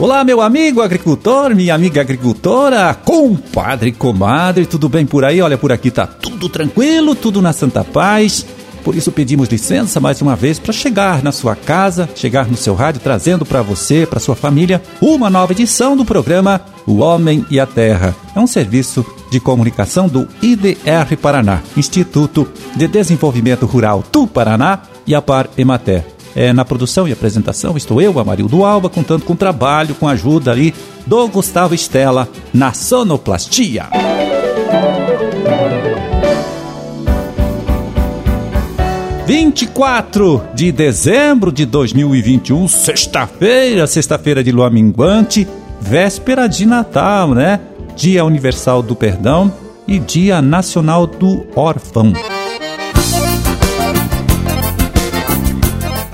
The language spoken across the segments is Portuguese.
Olá, meu amigo agricultor, minha amiga agricultora, compadre, comadre, tudo bem por aí? Olha, por aqui tá tudo tranquilo, tudo na santa paz. Por isso pedimos licença mais uma vez para chegar na sua casa, chegar no seu rádio, trazendo para você, para sua família, uma nova edição do programa O Homem e a Terra. É um serviço de comunicação do IDR Paraná, Instituto de Desenvolvimento Rural do Paraná e a Par Emater. É, na produção e apresentação estou eu, Amarildo Alba, contando com trabalho, com ajuda ali do Gustavo Estela na sonoplastia. Vinte e quatro de dezembro de 2021, sexta-feira, sexta-feira de lua minguante, véspera de Natal, né? Dia Universal do Perdão e Dia Nacional do Órfão.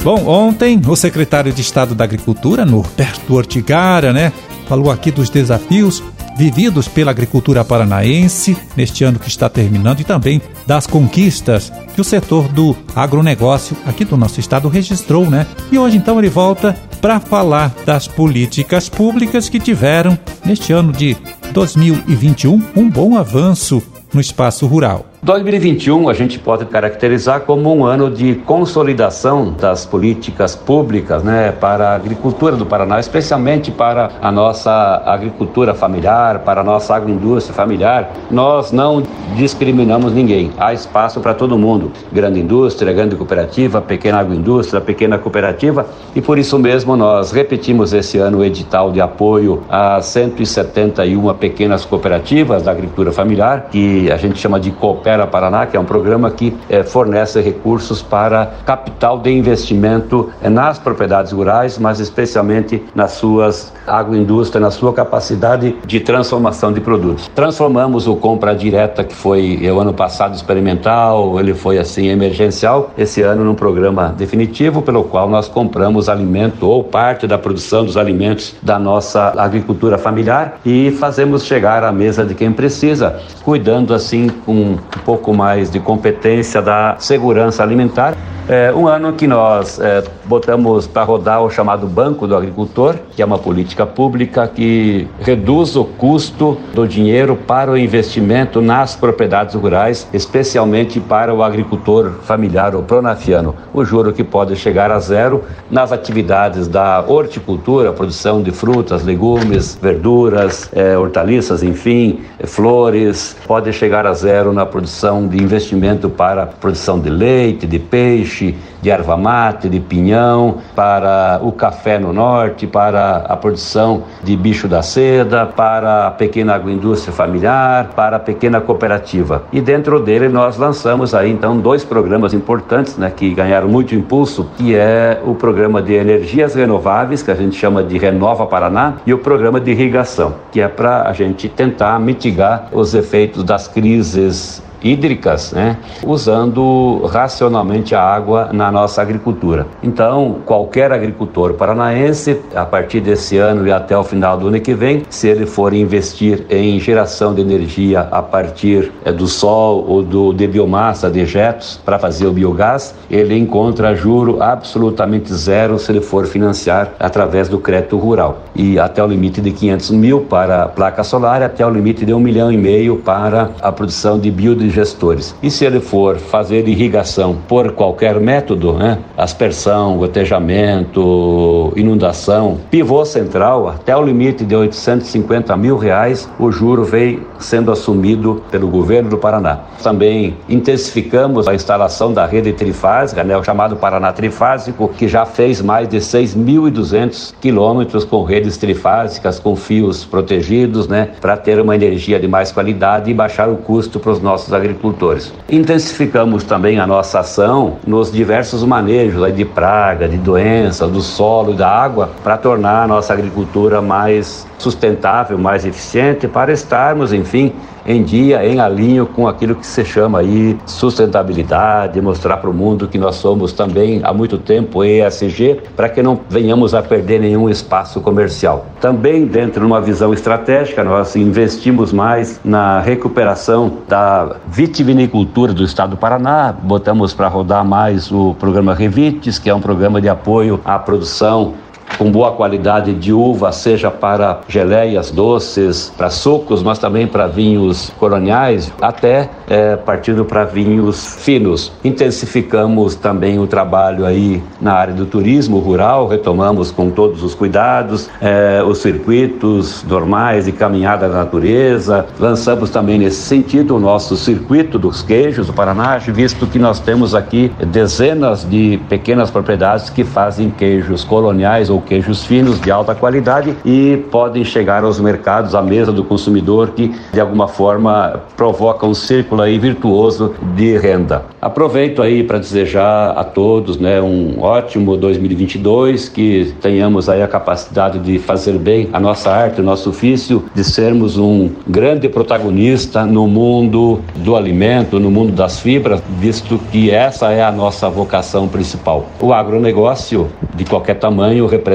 Bom, ontem o secretário de Estado da Agricultura, Norberto Ortigara, né, falou aqui dos desafios vividos pela agricultura paranaense neste ano que está terminando e também das conquistas que o setor do agronegócio aqui do nosso estado registrou, né? E hoje então ele volta para falar das políticas públicas que tiveram neste ano de 2021 um bom avanço no espaço rural. 2021 a gente pode caracterizar como um ano de consolidação das políticas públicas né, para a agricultura do Paraná, especialmente para a nossa agricultura familiar, para a nossa agroindústria familiar. Nós não discriminamos ninguém, há espaço para todo mundo, grande indústria, grande cooperativa, pequena agroindústria, pequena cooperativa, e por isso mesmo nós repetimos esse ano o edital de apoio a 171 pequenas cooperativas da agricultura familiar, que a gente chama de Coopera Coopera Paraná, que é um programa que eh, fornece recursos para capital de investimento eh, nas propriedades rurais, mas especialmente nas suas agroindústrias, na sua capacidade de transformação de produtos. Transformamos o compra direta, que foi eh, o ano passado experimental, ele foi assim emergencial, esse ano num programa definitivo, pelo qual nós compramos alimento ou parte da produção dos alimentos da nossa agricultura familiar e fazemos chegar à mesa de quem precisa, cuidando assim com pouco mais de competência da segurança alimentar. É um ano que nós é, botamos para rodar o chamado Banco do Agricultor, que é uma política pública que reduz o custo do dinheiro para o investimento nas propriedades rurais, especialmente para o agricultor familiar ou pronafiano. O juro que pode chegar a zero nas atividades da horticultura, produção de frutas, legumes, verduras, é, hortaliças, enfim, flores, pode chegar a zero na produção de investimento para produção de leite, de peixe de erva mate, de pinhão, para o café no norte, para a produção de bicho da seda, para a pequena agroindústria familiar, para a pequena cooperativa. E dentro dele nós lançamos aí então dois programas importantes, né, que ganharam muito impulso, que é o programa de energias renováveis, que a gente chama de Renova Paraná, e o programa de irrigação, que é para a gente tentar mitigar os efeitos das crises hídricas, né, usando racionalmente a água na nossa agricultura. Então, qualquer agricultor paranaense, a partir desse ano e até o final do ano que vem, se ele for investir em geração de energia a partir é, do sol ou do, de biomassa, dejetos, para fazer o biogás, ele encontra juro absolutamente zero se ele for financiar através do crédito rural. E até o limite de 500 mil para a placa solar, até o limite de um milhão e meio para a produção de biodigestos gestores. E se ele for fazer irrigação por qualquer método, né, aspersão, gotejamento, inundação, pivô central, até o limite de 850 mil reais, o juro vem sendo assumido pelo governo do Paraná. Também intensificamos a instalação da rede trifásica, né, o chamado Paraná Trifásico, que já fez mais de 6.200 quilômetros com redes trifásicas, com fios protegidos, né, para ter uma energia de mais qualidade e baixar o custo para os nossos agricultores agricultores. Intensificamos também a nossa ação nos diversos manejos de praga, de doença, do solo e da água, para tornar a nossa agricultura mais sustentável, mais eficiente, para estarmos, enfim, em dia, em alinho com aquilo que se chama aí sustentabilidade, mostrar para o mundo que nós somos também há muito tempo ESG, para que não venhamos a perder nenhum espaço comercial. Também dentro de uma visão estratégica, nós investimos mais na recuperação da vitivinicultura do estado do Paraná, botamos para rodar mais o programa Revites, que é um programa de apoio à produção com boa qualidade de uva, seja para geleias doces, para sucos, mas também para vinhos coloniais, até é, partindo para vinhos finos. Intensificamos também o trabalho aí na área do turismo rural, retomamos com todos os cuidados é, os circuitos normais de caminhada da natureza. Lançamos também nesse sentido o nosso circuito dos queijos do Paraná, visto que nós temos aqui dezenas de pequenas propriedades que fazem queijos coloniais ou queijos finos de alta qualidade e podem chegar aos mercados, à mesa do consumidor, que de alguma forma provoca um círculo aí virtuoso de renda. Aproveito aí para desejar a todos né, um ótimo 2022, que tenhamos aí a capacidade de fazer bem a nossa arte, o nosso ofício, de sermos um grande protagonista no mundo do alimento, no mundo das fibras, visto que essa é a nossa vocação principal. O agronegócio de qualquer tamanho representa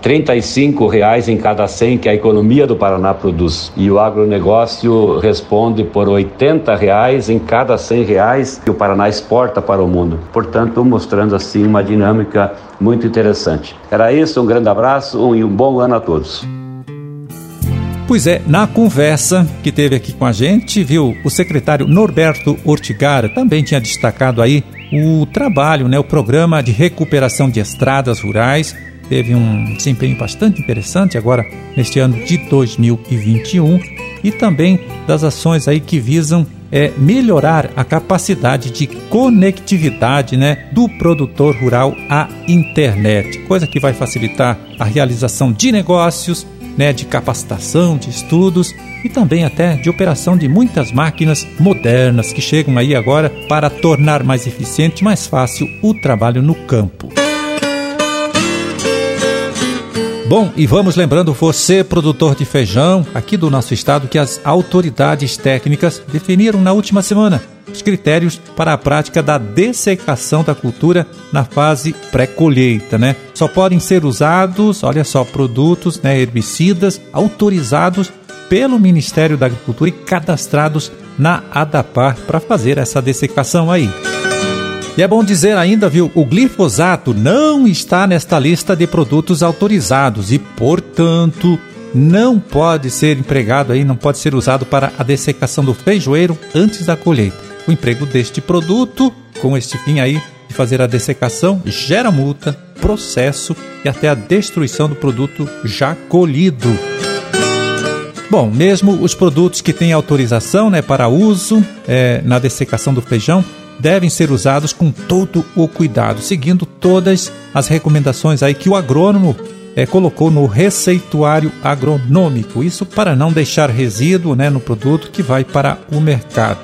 35 reais em cada 100 que a economia do Paraná produz e o agronegócio responde por 80 reais em cada 100 reais que o Paraná exporta para o mundo. Portanto, mostrando assim uma dinâmica muito interessante. Era isso, um grande abraço e um bom ano a todos. Pois é, na conversa que teve aqui com a gente, viu, o secretário Norberto Ortigara também tinha destacado aí o trabalho, né, o programa de recuperação de estradas rurais. Teve um desempenho bastante interessante agora neste ano de 2021 e também das ações aí que visam é melhorar a capacidade de conectividade né, do produtor rural à internet, coisa que vai facilitar a realização de negócios né, de capacitação, de estudos e também até de operação de muitas máquinas modernas que chegam aí agora para tornar mais eficiente, mais fácil o trabalho no campo. Bom, e vamos lembrando você, produtor de feijão, aqui do nosso estado, que as autoridades técnicas definiram na última semana os critérios para a prática da dessecação da cultura na fase pré-colheita, né? Só podem ser usados, olha só, produtos, né, herbicidas autorizados pelo Ministério da Agricultura e cadastrados na ADAPAR para fazer essa dessecação aí. E é bom dizer ainda, viu, o glifosato não está nesta lista de produtos autorizados e, portanto, não pode ser empregado aí, não pode ser usado para a dessecação do feijoeiro antes da colheita. O emprego deste produto, com este fim aí de fazer a dessecação, gera multa, processo e até a destruição do produto já colhido. Bom, mesmo os produtos que têm autorização né, para uso é, na dessecação do feijão devem ser usados com todo o cuidado, seguindo todas as recomendações aí que o agrônomo é, colocou no receituário agronômico. Isso para não deixar resíduo né, no produto que vai para o mercado.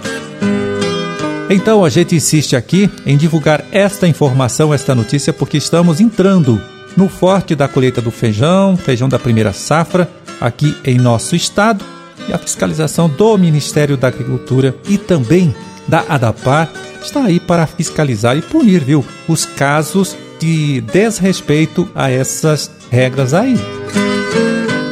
Então a gente insiste aqui em divulgar esta informação, esta notícia, porque estamos entrando no forte da colheita do feijão, feijão da primeira safra, aqui em nosso estado, e a fiscalização do Ministério da Agricultura e também da ADAPAR está aí para fiscalizar e punir, viu, os casos de desrespeito a essas regras aí.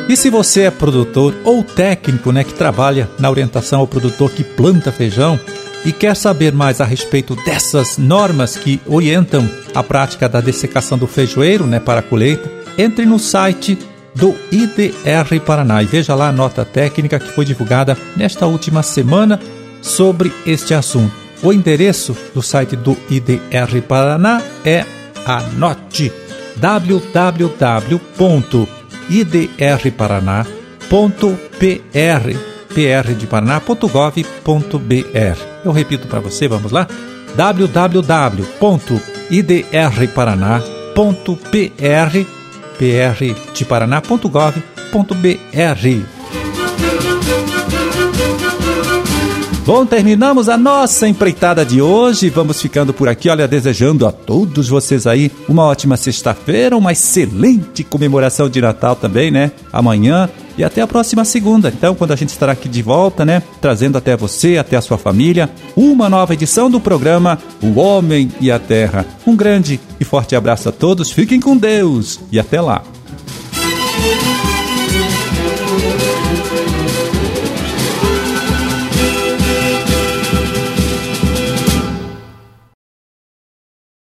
E se você é produtor ou técnico, né, que trabalha na orientação ao produtor que planta feijão, e quer saber mais a respeito dessas normas que orientam a prática da dessecação do feijoeiro né, para a colheita, entre no site do IDR Paraná e veja lá a nota técnica que foi divulgada nesta última semana sobre este assunto. O endereço do site do IDR Paraná é anote www.idrparaná.pr pr.de.paraná.gov.br. Eu repito para você, vamos lá? www.idrparaná.pr pr.de.paraná.gov.br. Bom, terminamos a nossa empreitada de hoje. Vamos ficando por aqui, olha, desejando a todos vocês aí uma ótima sexta-feira, uma excelente comemoração de Natal também, né? Amanhã e até a próxima segunda. Então, quando a gente estará aqui de volta, né, trazendo até você, até a sua família, uma nova edição do programa O Homem e a Terra. Um grande e forte abraço a todos. Fiquem com Deus e até lá.